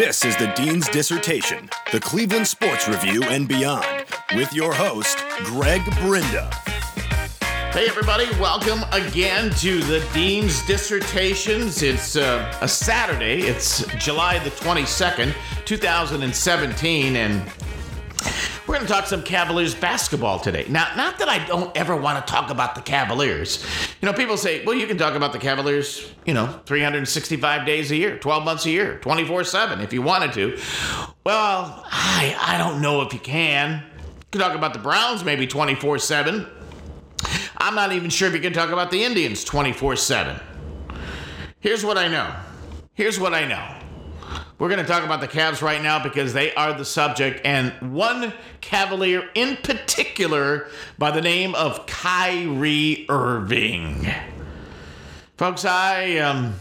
This is the Dean's Dissertation, the Cleveland Sports Review and beyond, with your host, Greg Brinda. Hey, everybody, welcome again to the Dean's Dissertations. It's uh, a Saturday, it's July the 22nd, 2017, and going to talk some Cavaliers basketball today. Now, not that I don't ever want to talk about the Cavaliers. You know, people say, well, you can talk about the Cavaliers, you know, 365 days a year, 12 months a year, 24 7 if you wanted to. Well, I, I don't know if you can. You can talk about the Browns maybe 24 7. I'm not even sure if you can talk about the Indians 24 7. Here's what I know. Here's what I know. We're going to talk about the Cavs right now because they are the subject, and one Cavalier in particular by the name of Kyrie Irving. Folks, I um,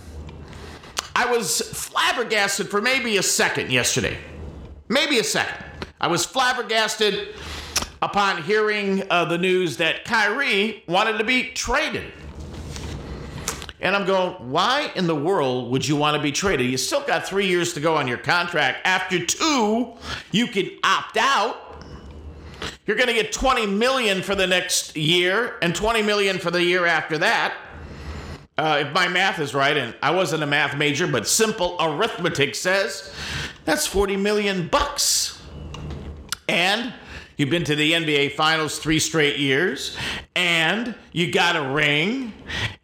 I was flabbergasted for maybe a second yesterday. Maybe a second. I was flabbergasted upon hearing uh, the news that Kyrie wanted to be traded. And I'm going, why in the world would you want to be traded? You still got three years to go on your contract. After two, you can opt out. You're going to get 20 million for the next year and 20 million for the year after that. Uh, if my math is right, and I wasn't a math major, but simple arithmetic says that's 40 million bucks. And You've been to the NBA Finals three straight years, and you got a ring,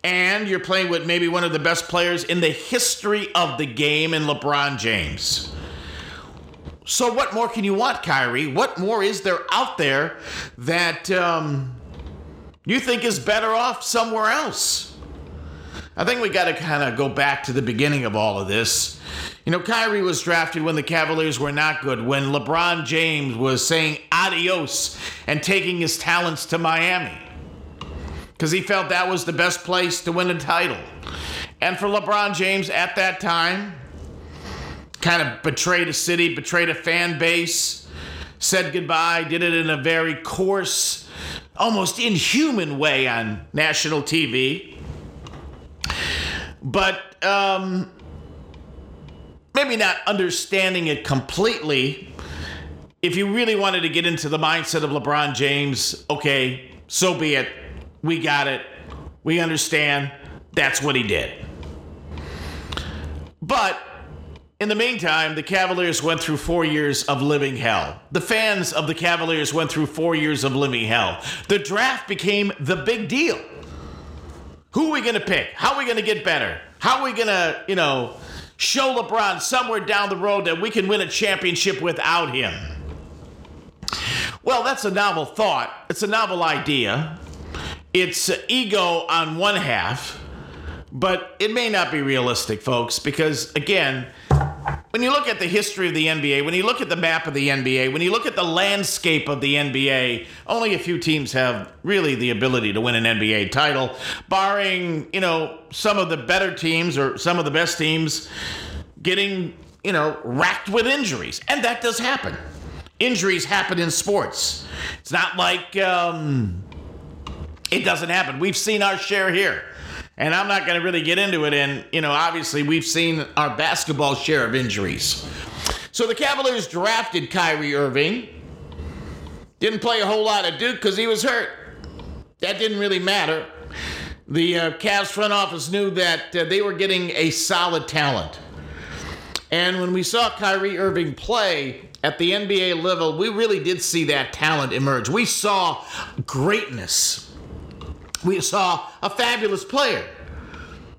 and you're playing with maybe one of the best players in the history of the game in LeBron James. So, what more can you want, Kyrie? What more is there out there that um, you think is better off somewhere else? I think we got to kind of go back to the beginning of all of this you know, Kyrie was drafted when the Cavaliers were not good, when LeBron James was saying adios and taking his talents to Miami because he felt that was the best place to win a title. And for LeBron James at that time, kind of betrayed a city, betrayed a fan base, said goodbye, did it in a very coarse, almost inhuman way on national TV. But um, maybe not understanding it completely. If you really wanted to get into the mindset of LeBron James, okay, so be it. We got it. We understand. That's what he did. But in the meantime, the Cavaliers went through four years of living hell. The fans of the Cavaliers went through four years of living hell. The draft became the big deal. Who are we going to pick? How are we going to get better? How are we going to, you know, show LeBron somewhere down the road that we can win a championship without him. Well, that's a novel thought. It's a novel idea. It's ego on one half, but it may not be realistic, folks, because again, when you look at the history of the NBA, when you look at the map of the NBA, when you look at the landscape of the NBA, only a few teams have really the ability to win an NBA title, barring, you know, some of the better teams or some of the best teams getting, you know, racked with injuries. And that does happen. Injuries happen in sports. It's not like um, it doesn't happen. We've seen our share here. And I'm not going to really get into it. And, you know, obviously we've seen our basketball share of injuries. So the Cavaliers drafted Kyrie Irving. Didn't play a whole lot of Duke because he was hurt. That didn't really matter. The uh, Cavs front office knew that uh, they were getting a solid talent. And when we saw Kyrie Irving play at the NBA level, we really did see that talent emerge. We saw greatness we saw a fabulous player.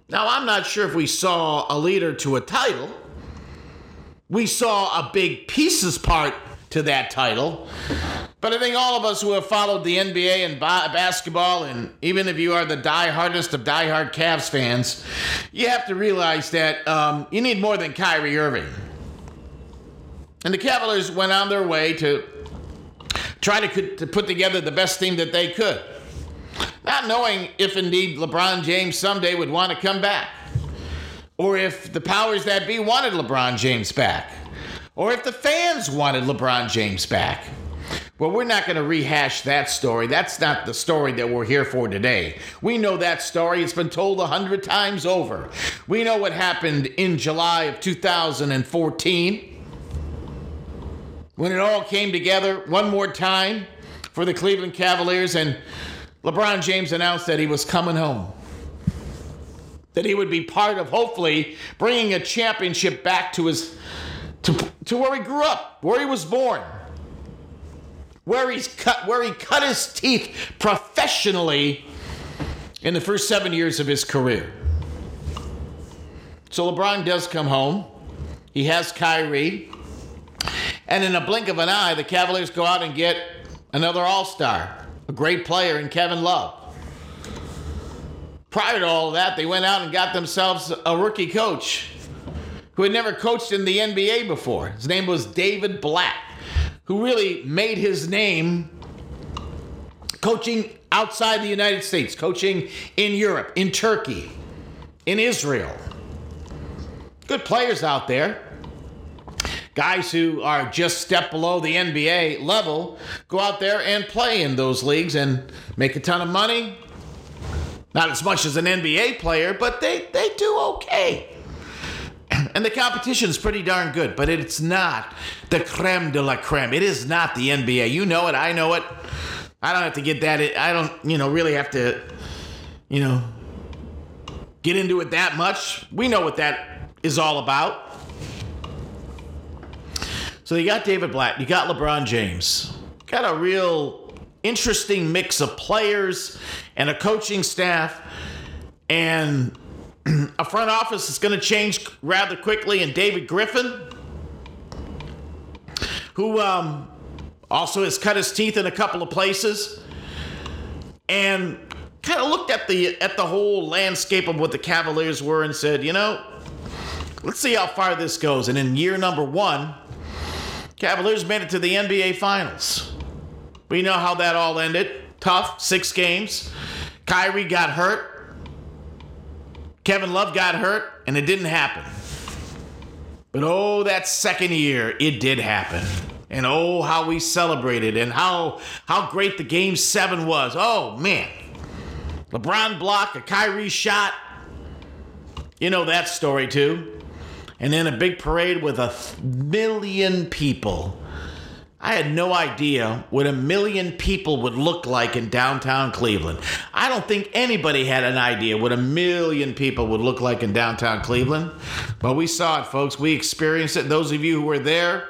Now, I'm not sure if we saw a leader to a title. We saw a big pieces part to that title. But I think all of us who have followed the NBA and ba- basketball, and even if you are the die-hardest of die-hard Cavs fans, you have to realize that um, you need more than Kyrie Irving. And the Cavaliers went on their way to try to, to put together the best team that they could not knowing if indeed LeBron James someday would want to come back, or if the powers that be wanted LeBron James back, or if the fans wanted LeBron James back. Well, we're not going to rehash that story. That's not the story that we're here for today. We know that story. It's been told a hundred times over. We know what happened in July of 2014 when it all came together one more time for the Cleveland Cavaliers and LeBron James announced that he was coming home. That he would be part of hopefully bringing a championship back to his to, to where he grew up, where he was born where he's cut where he cut his teeth professionally in the first seven years of his career. So LeBron does come home. He has Kyrie. And in a blink of an eye, the Cavaliers go out and get another All Star, a great player in Kevin Love. Prior to all that, they went out and got themselves a rookie coach who had never coached in the NBA before. His name was David Blatt, who really made his name coaching outside the United States, coaching in Europe, in Turkey, in Israel. Good players out there. Guys who are just step below the NBA level go out there and play in those leagues and make a ton of money. Not as much as an NBA player, but they, they do okay. And the competition is pretty darn good, but it's not the creme de la creme. It is not the NBA. You know it. I know it. I don't have to get that. I don't, you know, really have to, you know, get into it that much. We know what that is all about. So you got David Blatt, you got LeBron James, got a real interesting mix of players and a coaching staff, and a front office is going to change rather quickly, and David Griffin, who um, also has cut his teeth in a couple of places, and kind of looked at the at the whole landscape of what the Cavaliers were and said, you know, let's see how far this goes. And in year number one, Cavaliers made it to the NBA Finals. We know how that all ended. Tough, six games. Kyrie got hurt. Kevin Love got hurt and it didn't happen. But oh, that second year, it did happen. And oh, how we celebrated and how how great the game seven was. Oh man. LeBron block, a Kyrie shot. You know that story too. And then a big parade with a million people I had no idea what a million people would look like in downtown Cleveland. I don't think anybody had an idea what a million people would look like in downtown Cleveland. But we saw it, folks. We experienced it. Those of you who were there,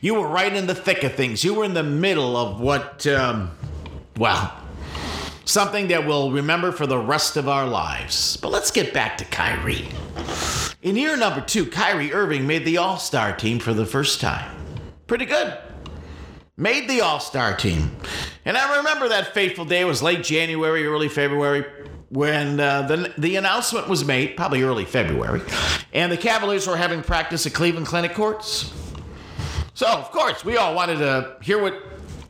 you were right in the thick of things. You were in the middle of what, um, well, something that we'll remember for the rest of our lives. But let's get back to Kyrie. In year number two, Kyrie Irving made the All Star team for the first time pretty good. Made the All Star team. And I remember that fateful day. It was late January, early February, when uh, the, the announcement was made, probably early February, and the Cavaliers were having practice at Cleveland Clinic Courts. So, of course, we all wanted to hear what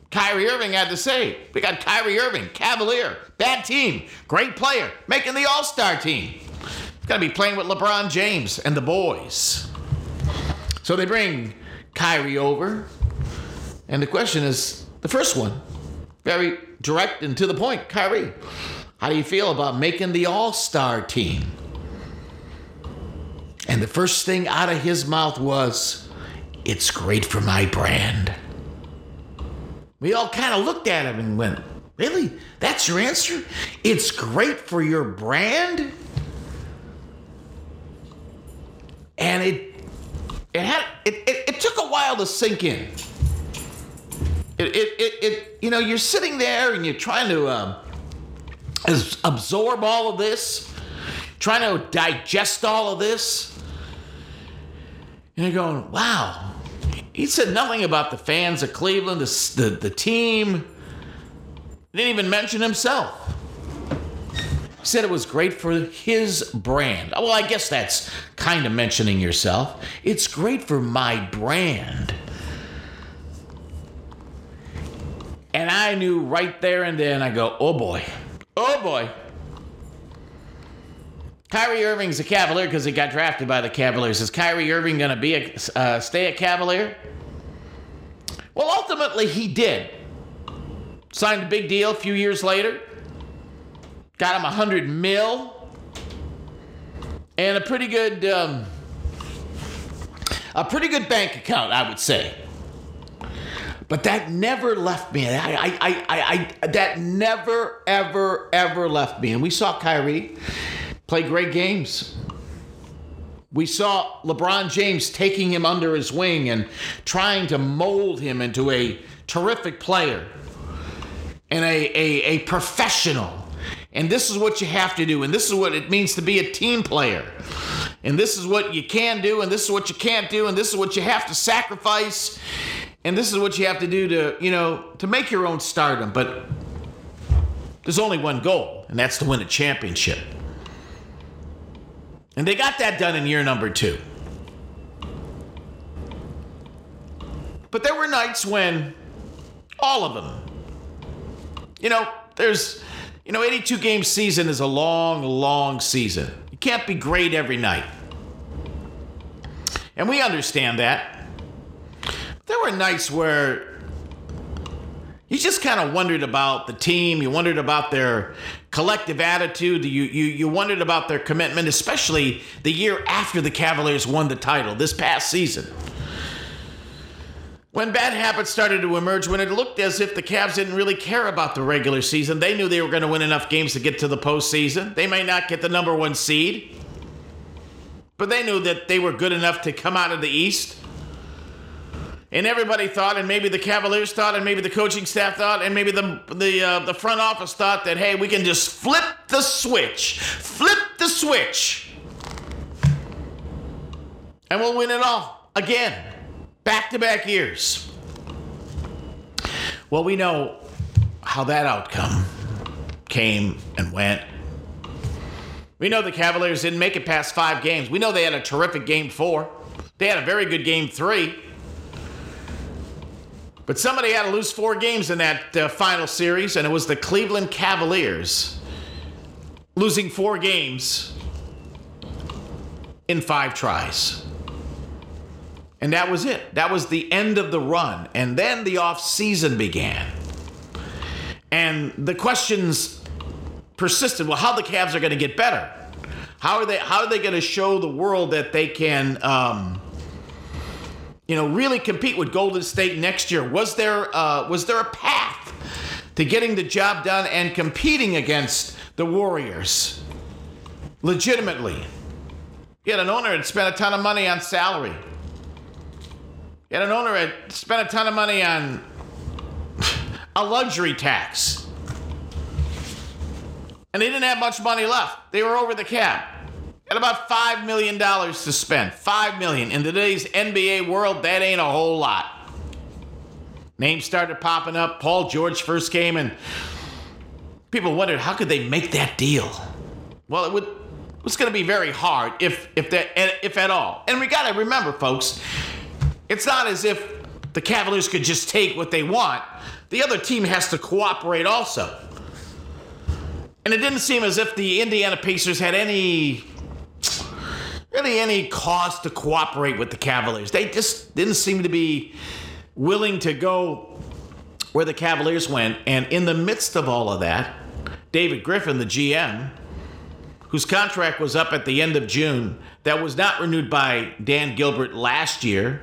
Kyrie Irving had to say. We got Kyrie Irving, Cavalier, bad team, great player, making the All Star team. Going to be playing with LeBron James and the boys. So they bring Kyrie over. And the question is the first one, very direct and to the point. Kyrie, how do you feel about making the All Star team? And the first thing out of his mouth was, It's great for my brand. We all kind of looked at him and went, Really? That's your answer? It's great for your brand? And it it had it, it, it took a while to sink in. It, it, it, it, you know, you're sitting there and you're trying to um, absorb all of this, trying to digest all of this. And you're going, wow, he said nothing about the fans of Cleveland, the, the, the team. He didn't even mention himself said it was great for his brand. Well, I guess that's kind of mentioning yourself. It's great for my brand. And I knew right there and then, I go, oh boy, oh boy. Kyrie Irving's a Cavalier because he got drafted by the Cavaliers. Is Kyrie Irving going to be a uh, stay a Cavalier? Well, ultimately, he did. Signed a big deal a few years later. Got him a hundred mil and a pretty good, um, a pretty good bank account, I would say. But that never left me. I, I, I, I, I, that never, ever, ever left me. And we saw Kyrie play great games. We saw LeBron James taking him under his wing and trying to mold him into a terrific player and a, a, a professional. And this is what you have to do. And this is what it means to be a team player. And this is what you can do. And this is what you can't do. And this is what you have to sacrifice. And this is what you have to do to, you know, to make your own stardom. But there's only one goal, and that's to win a championship. And they got that done in year number two. But there were nights when all of them, you know, there's, you know, 82 game season is a long, long season. You can't be great every night. And we understand that. There were nights where you just kind of wondered about the team. You wondered about their collective attitude. You, you, you wondered about their commitment, especially the year after the Cavaliers won the title this past season. When bad habits started to emerge, when it looked as if the Cavs didn't really care about the regular season, they knew they were going to win enough games to get to the postseason. They may not get the number one seed, but they knew that they were good enough to come out of the East and everybody thought, and maybe the Cavaliers thought, and maybe the coaching staff thought, and maybe the the uh, the front office thought that hey, we can just flip the switch, flip the switch, and we'll win it all again, back to back years. Well, we know how that outcome came and went. We know the Cavaliers didn't make it past five games. We know they had a terrific game four. They had a very good game three. But somebody had to lose four games in that uh, final series, and it was the Cleveland Cavaliers losing four games in five tries. And that was it. That was the end of the run. And then the off season began. And the questions persisted. Well, how the Cavs are going to get better? How are they? How are they going to show the world that they can um, you know, really compete with Golden State next year? Was there uh, was there a path to getting the job done and competing against the Warriors legitimately? You had an owner that spent a ton of money on salary. You had an owner that spent a ton of money on a luxury tax. And they didn't have much money left. They were over the cap. Got about $5 million to spend. 5 million. In today's NBA world, that ain't a whole lot. Names started popping up. Paul George first came, and people wondered how could they make that deal? Well, it would it was going to be very hard, if if that if at all. And we got to remember, folks, it's not as if the Cavaliers could just take what they want. The other team has to cooperate also. And it didn't seem as if the Indiana Pacers had any really any cause to cooperate with the Cavaliers. They just didn't seem to be willing to go where the Cavaliers went. And in the midst of all of that, David Griffin, the GM, whose contract was up at the end of June, that was not renewed by Dan Gilbert last year,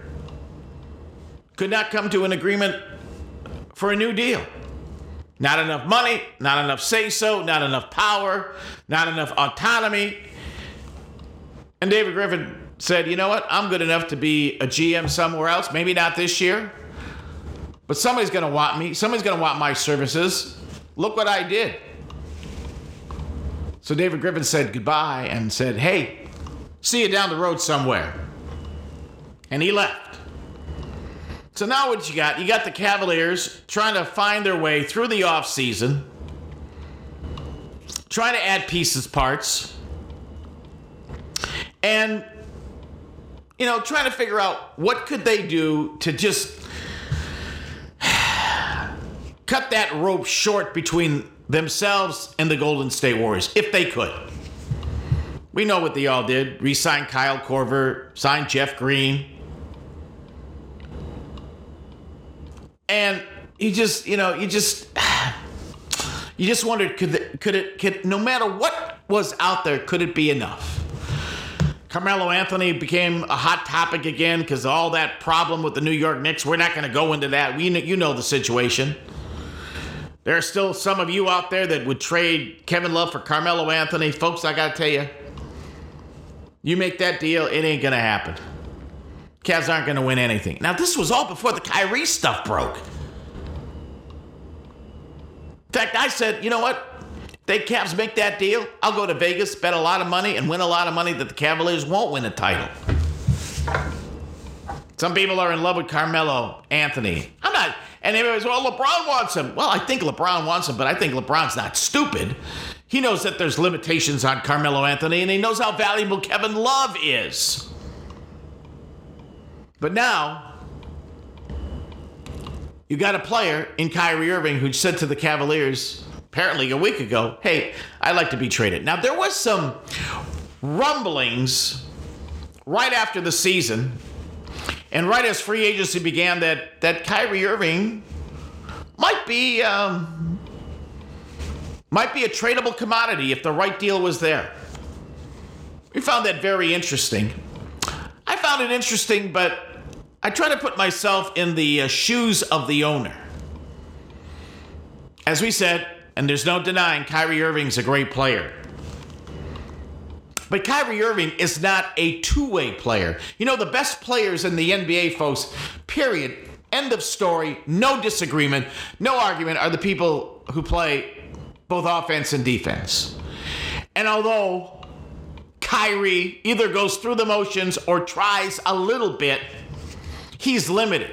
could not come to an agreement for a new deal. Not enough money, not enough say so, not enough power, not enough autonomy. And David Griffin said, you know what? I'm good enough to be a GM somewhere else. Maybe not this year, but somebody's going to want me. Somebody's going to want my services. Look what I did. So David Griffin said goodbye and said, hey, see you down the road somewhere. And he left. So now what you got? You got the Cavaliers trying to find their way through the offseason, trying to add pieces, parts and you know trying to figure out what could they do to just cut that rope short between themselves and the Golden State Warriors if they could. We know what they all did. Re-signed Kyle Korver, signed Jeff Green. And you just, you know, you just, you just wondered, could, the, could it, could, no matter what was out there, could it be enough? Carmelo Anthony became a hot topic again because all that problem with the New York Knicks. We're not going to go into that. We, you know the situation. There are still some of you out there that would trade Kevin Love for Carmelo Anthony. Folks, I got to tell you, you make that deal, it ain't going to happen. Cavs aren't going to win anything. Now, this was all before the Kyrie stuff broke. In fact, I said, you know what? they Cavs make that deal, I'll go to Vegas, bet a lot of money, and win a lot of money that the Cavaliers won't win a title. Some people are in love with Carmelo Anthony. I'm not. And everybody's, well, LeBron wants him. Well, I think LeBron wants him, but I think LeBron's not stupid. He knows that there's limitations on Carmelo Anthony, and he knows how valuable Kevin Love is. But now, you got a player in Kyrie Irving who said to the Cavaliers apparently a week ago, hey, I'd like to be traded. Now, there was some rumblings right after the season and right as free agency began that, that Kyrie Irving might be um, might be a tradable commodity if the right deal was there. We found that very interesting. I found it interesting, but I try to put myself in the uh, shoes of the owner. As we said, and there's no denying Kyrie Irving's a great player. But Kyrie Irving is not a two way player. You know, the best players in the NBA, folks, period, end of story, no disagreement, no argument, are the people who play both offense and defense. And although Kyrie either goes through the motions or tries a little bit, he's limited.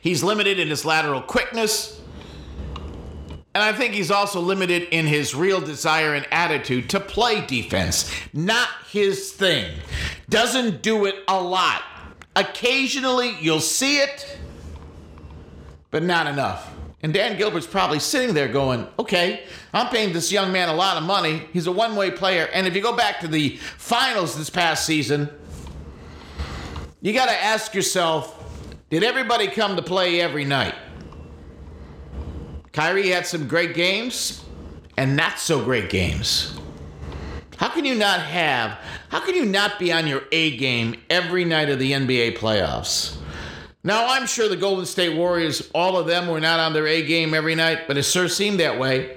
He's limited in his lateral quickness. And I think he's also limited in his real desire and attitude to play defense. Not his thing. Doesn't do it a lot. Occasionally you'll see it, but not enough. And Dan Gilbert's probably sitting there going, okay, I'm paying this young man a lot of money. He's a one way player. And if you go back to the finals this past season, you got to ask yourself did everybody come to play every night? Kyrie had some great games and not so great games. How can you not have, how can you not be on your A game every night of the NBA playoffs? Now, I'm sure the Golden State Warriors, all of them were not on their A game every night, but it sure seemed that way.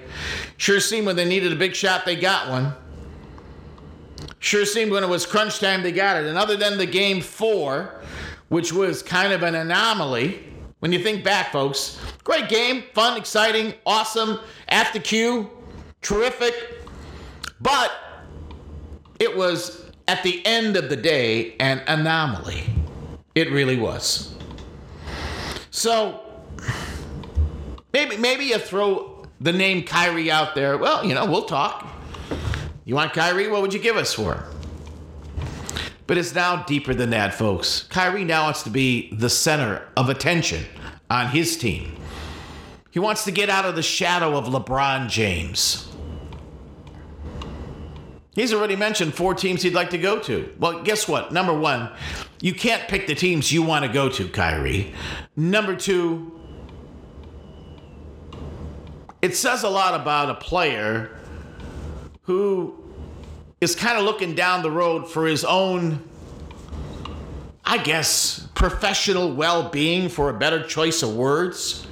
Sure seemed when they needed a big shot, they got one. Sure seemed when it was crunch time, they got it. And other than the game four, which was kind of an anomaly, when you think back, folks, great game, fun, exciting, awesome, at the Q, terrific. But it was, at the end of the day, an anomaly. It really was. So maybe maybe you throw the name Kyrie out there. Well, you know, we'll talk. You want Kyrie? What would you give us for? But it's now deeper than that, folks. Kyrie now wants to be the center of attention on his team. He wants to get out of the shadow of LeBron James. He's already mentioned four teams he'd like to go to. Well, guess what? Number one, you can't pick the teams you want to go to, Kyrie. Number two, it says a lot about a player who is kind of looking down the road for his own, I guess, professional well being, for a better choice of words.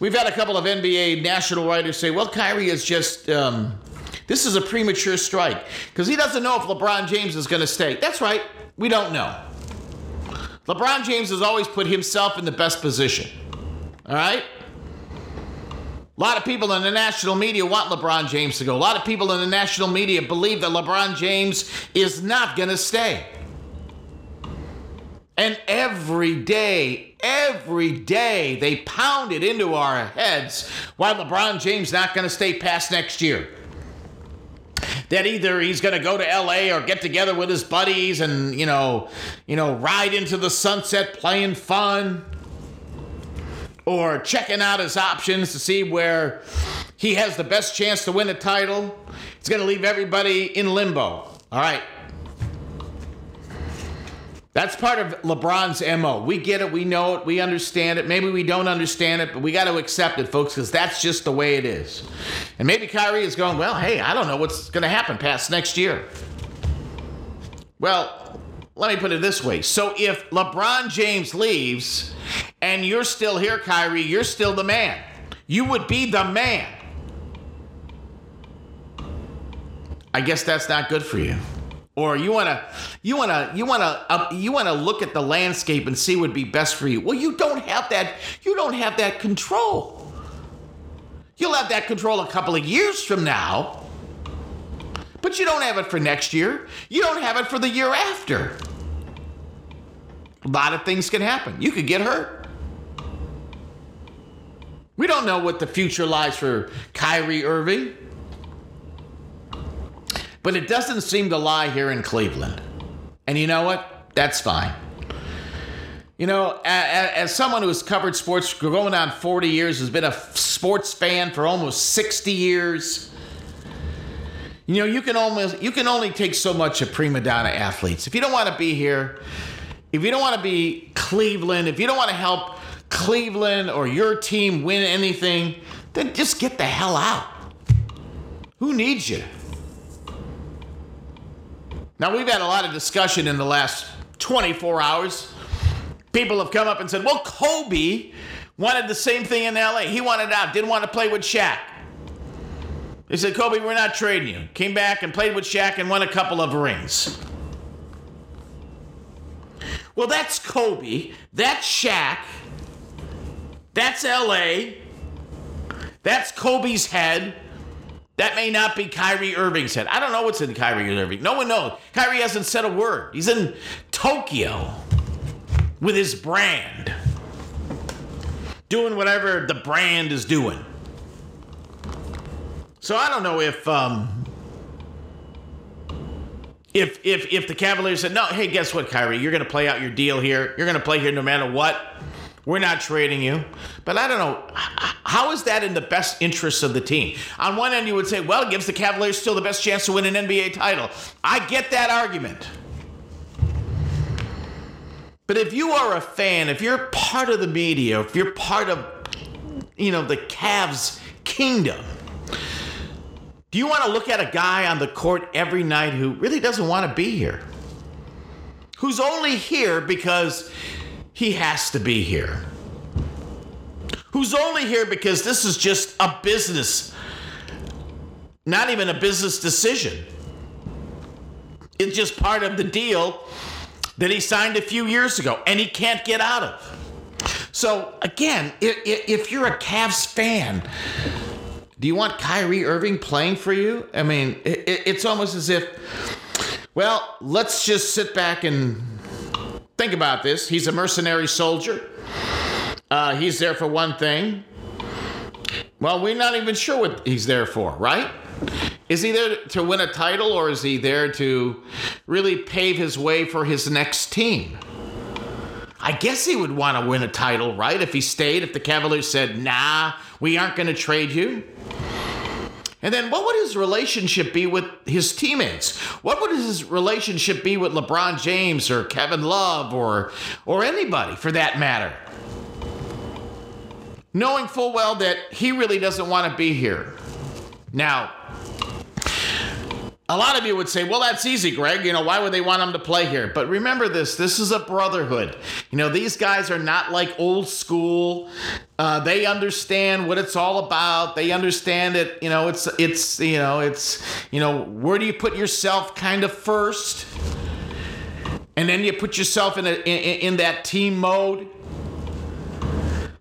We've had a couple of NBA national writers say, well, Kyrie is just. Um, this is a premature strike because he doesn't know if LeBron James is going to stay. That's right, we don't know. LeBron James has always put himself in the best position. All right? A lot of people in the national media want LeBron James to go. A lot of people in the national media believe that LeBron James is not going to stay. And every day, every day, they pound it into our heads why LeBron James not going to stay past next year that either he's going to go to LA or get together with his buddies and, you know, you know, ride into the sunset playing fun or checking out his options to see where he has the best chance to win a title. It's going to leave everybody in limbo. All right. That's part of LeBron's MO. We get it, we know it, we understand it. Maybe we don't understand it, but we got to accept it, folks, because that's just the way it is. And maybe Kyrie is going, well, hey, I don't know what's going to happen past next year. Well, let me put it this way. So if LeBron James leaves and you're still here, Kyrie, you're still the man. You would be the man. I guess that's not good for you or you want to you want to you want to uh, you want to look at the landscape and see what would be best for you well you don't have that you don't have that control you'll have that control a couple of years from now but you don't have it for next year you don't have it for the year after a lot of things can happen you could get hurt we don't know what the future lies for Kyrie Irving but it doesn't seem to lie here in Cleveland. And you know what? That's fine. You know, as, someone who has covered sports going on 40 years, has been a sports fan for almost 60 years, you know, you can almost you can only take so much of prima donna athletes. If you don't want to be here, if you don't want to be Cleveland, if you don't want to help Cleveland or your team win anything, then just get the hell out. Who needs you? Now, we've had a lot of discussion in the last 24 hours. People have come up and said, well, Kobe wanted the same thing in LA. He wanted out, didn't want to play with Shaq. They said, Kobe, we're not trading you. Came back and played with Shaq and won a couple of rings. Well, that's Kobe. That's Shaq. That's LA. That's Kobe's head. That may not be Kyrie Irving's head. I don't know what's in Kyrie Irving. No one knows. Kyrie hasn't said a word. He's in Tokyo with his brand, doing whatever the brand is doing. So I don't know if um, if if if the Cavaliers said no, hey, guess what, Kyrie, you're going to play out your deal here. You're going to play here no matter what. We're not trading you. But I don't know. How is that in the best interests of the team? On one end, you would say, well, it gives the Cavaliers still the best chance to win an NBA title. I get that argument. But if you are a fan, if you're part of the media, if you're part of, you know, the Cavs kingdom, do you want to look at a guy on the court every night who really doesn't want to be here? Who's only here because he has to be here. Who's only here because this is just a business, not even a business decision. It's just part of the deal that he signed a few years ago and he can't get out of. So, again, if you're a Cavs fan, do you want Kyrie Irving playing for you? I mean, it's almost as if, well, let's just sit back and Think about this. He's a mercenary soldier. Uh, he's there for one thing. Well, we're not even sure what he's there for, right? Is he there to win a title or is he there to really pave his way for his next team? I guess he would want to win a title, right? If he stayed, if the Cavaliers said, nah, we aren't going to trade you. And then what would his relationship be with his teammates? What would his relationship be with LeBron James or Kevin Love or or anybody for that matter? Knowing full well that he really doesn't want to be here. Now, a lot of you would say, well, that's easy, Greg. You know, why would they want him to play here? But remember this this is a brotherhood. You know, these guys are not like old school. Uh, they understand what it's all about. They understand it. You know, it's, it's, you know, it's, you know, where do you put yourself kind of first? And then you put yourself in, a, in, in that team mode.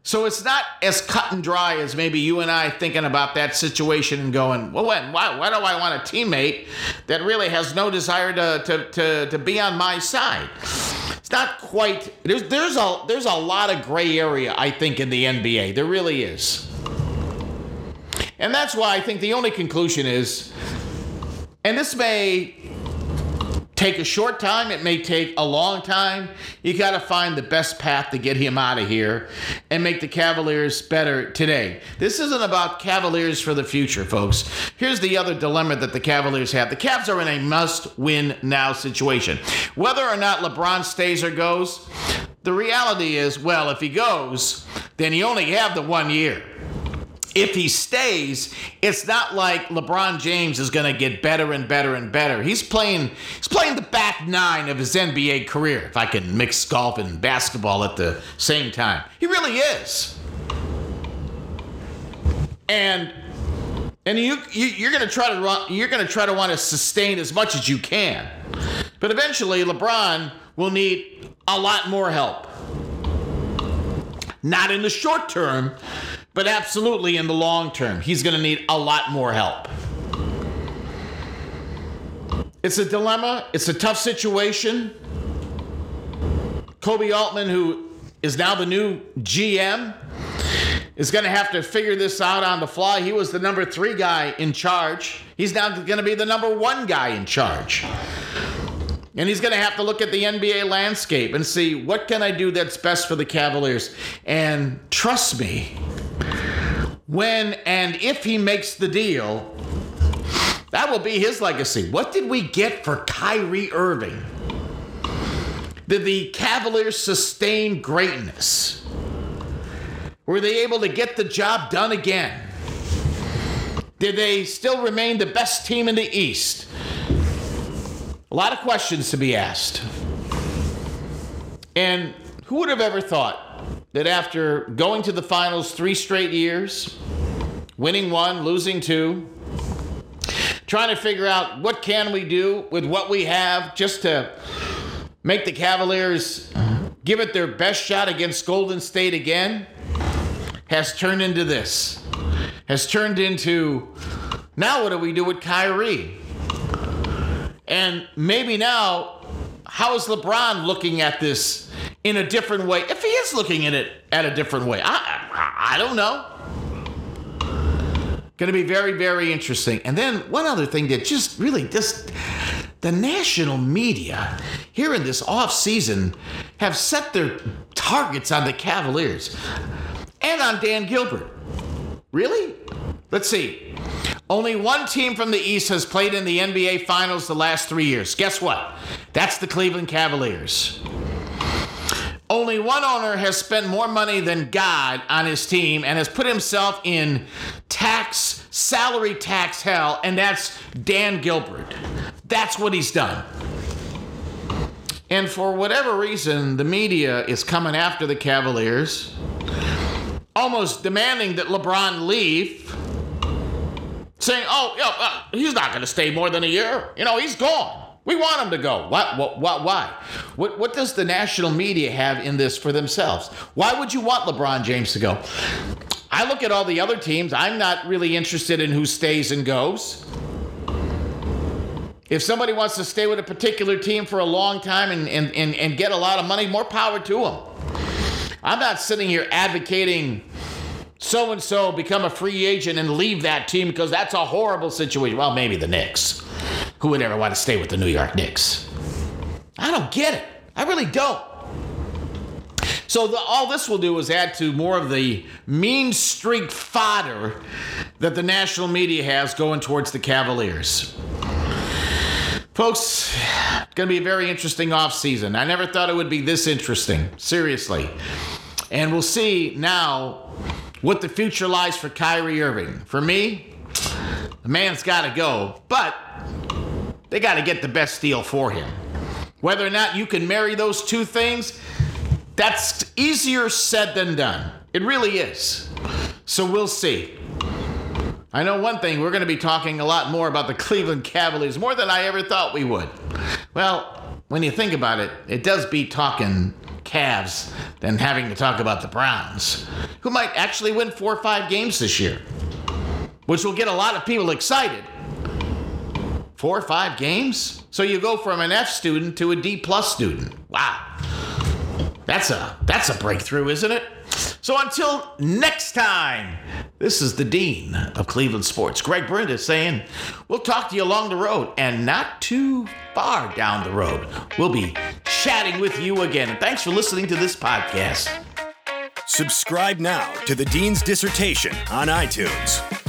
So it's not as cut and dry as maybe you and I thinking about that situation and going, well, when, why, why do I want a teammate that really has no desire to, to, to, to be on my side? It's not quite. There's there's a there's a lot of gray area I think in the NBA. There really is, and that's why I think the only conclusion is, and this may take a short time, it may take a long time. You got to find the best path to get him out of here and make the Cavaliers better today. This isn't about Cavaliers for the future, folks. Here's the other dilemma that the Cavaliers have the Cavs are in a must win now situation. Whether or not LeBron stays or goes, the reality is well, if he goes, then you only have the one year if he stays, it's not like LeBron James is going to get better and better and better. He's playing he's playing the back nine of his NBA career. If I can mix golf and basketball at the same time. He really is. And and you, you are going to try to run, you're going to try to want to sustain as much as you can. But eventually LeBron will need a lot more help. Not in the short term, but absolutely, in the long term, he's going to need a lot more help. It's a dilemma, it's a tough situation. Koby Altman, who is now the new GM, is going to have to figure this out on the fly. He was the number three guy in charge. He's now going to be the number one guy in charge. And he's going to have to look at the NBA landscape and see what can I do that's best for the Cavaliers. And trust me, when and if he makes the deal, that will be his legacy. What did we get for Kyrie Irving? Did the Cavaliers sustain greatness? Were they able to get the job done again? Did they still remain the best team in the East? A lot of questions to be asked. And who would have ever thought that after going to the finals three straight years, winning one, losing two, trying to figure out what can we do with what we have just to make the Cavaliers give it their best shot against Golden State again, has turned into this. Has turned into now what do we do with Kyrie? And maybe now, how is LeBron looking at this in a different way. If he is looking at it at a different way, I, I, I don't know. Going to be very, very interesting. And then one other thing that just really just the national media here in this off season have set their targets on the Cavaliers and on Dan Gilbert. Really? Let's see. Only one team from the East has played in the NBA Finals the last three years. Guess what? That's the Cleveland Cavaliers. Only one owner has spent more money than God on his team and has put himself in tax, salary tax hell, and that's Dan Gilbert. That's what he's done. And for whatever reason, the media is coming after the Cavaliers, almost demanding that LeBron leave, saying, oh, uh, he's not going to stay more than a year. You know, he's gone. We want him to go. What, what, what, why? What, what does the national media have in this for themselves? Why would you want LeBron James to go? I look at all the other teams. I'm not really interested in who stays and goes. If somebody wants to stay with a particular team for a long time and, and, and, and get a lot of money, more power to them. I'm not sitting here advocating so and so become a free agent and leave that team because that's a horrible situation. Well, maybe the Knicks. Who would ever want to stay with the New York Knicks? I don't get it. I really don't. So the, all this will do is add to more of the mean streak fodder that the national media has going towards the Cavaliers. Folks, it's going to be a very interesting offseason. I never thought it would be this interesting, seriously. And we'll see now what the future lies for Kyrie Irving. For me, the man's got to go. But they got to get the best deal for him. Whether or not you can marry those two things, that's easier said than done. It really is. So we'll see. I know one thing, we're going to be talking a lot more about the Cleveland Cavaliers, more than I ever thought we would. Well, when you think about it, it does beat talking Cavs than having to talk about the Browns, who might actually win four or five games this year, which will get a lot of people excited four or five games. So you go from an F student to a D plus student. Wow. That's a that's a breakthrough, isn't it? So until next time, this is the Dean of Cleveland Sports, Greg Brinda, saying we'll talk to you along the road and not too far down the road. We'll be chatting with you again. And thanks for listening to this podcast. Subscribe now to the Dean's Dissertation on iTunes.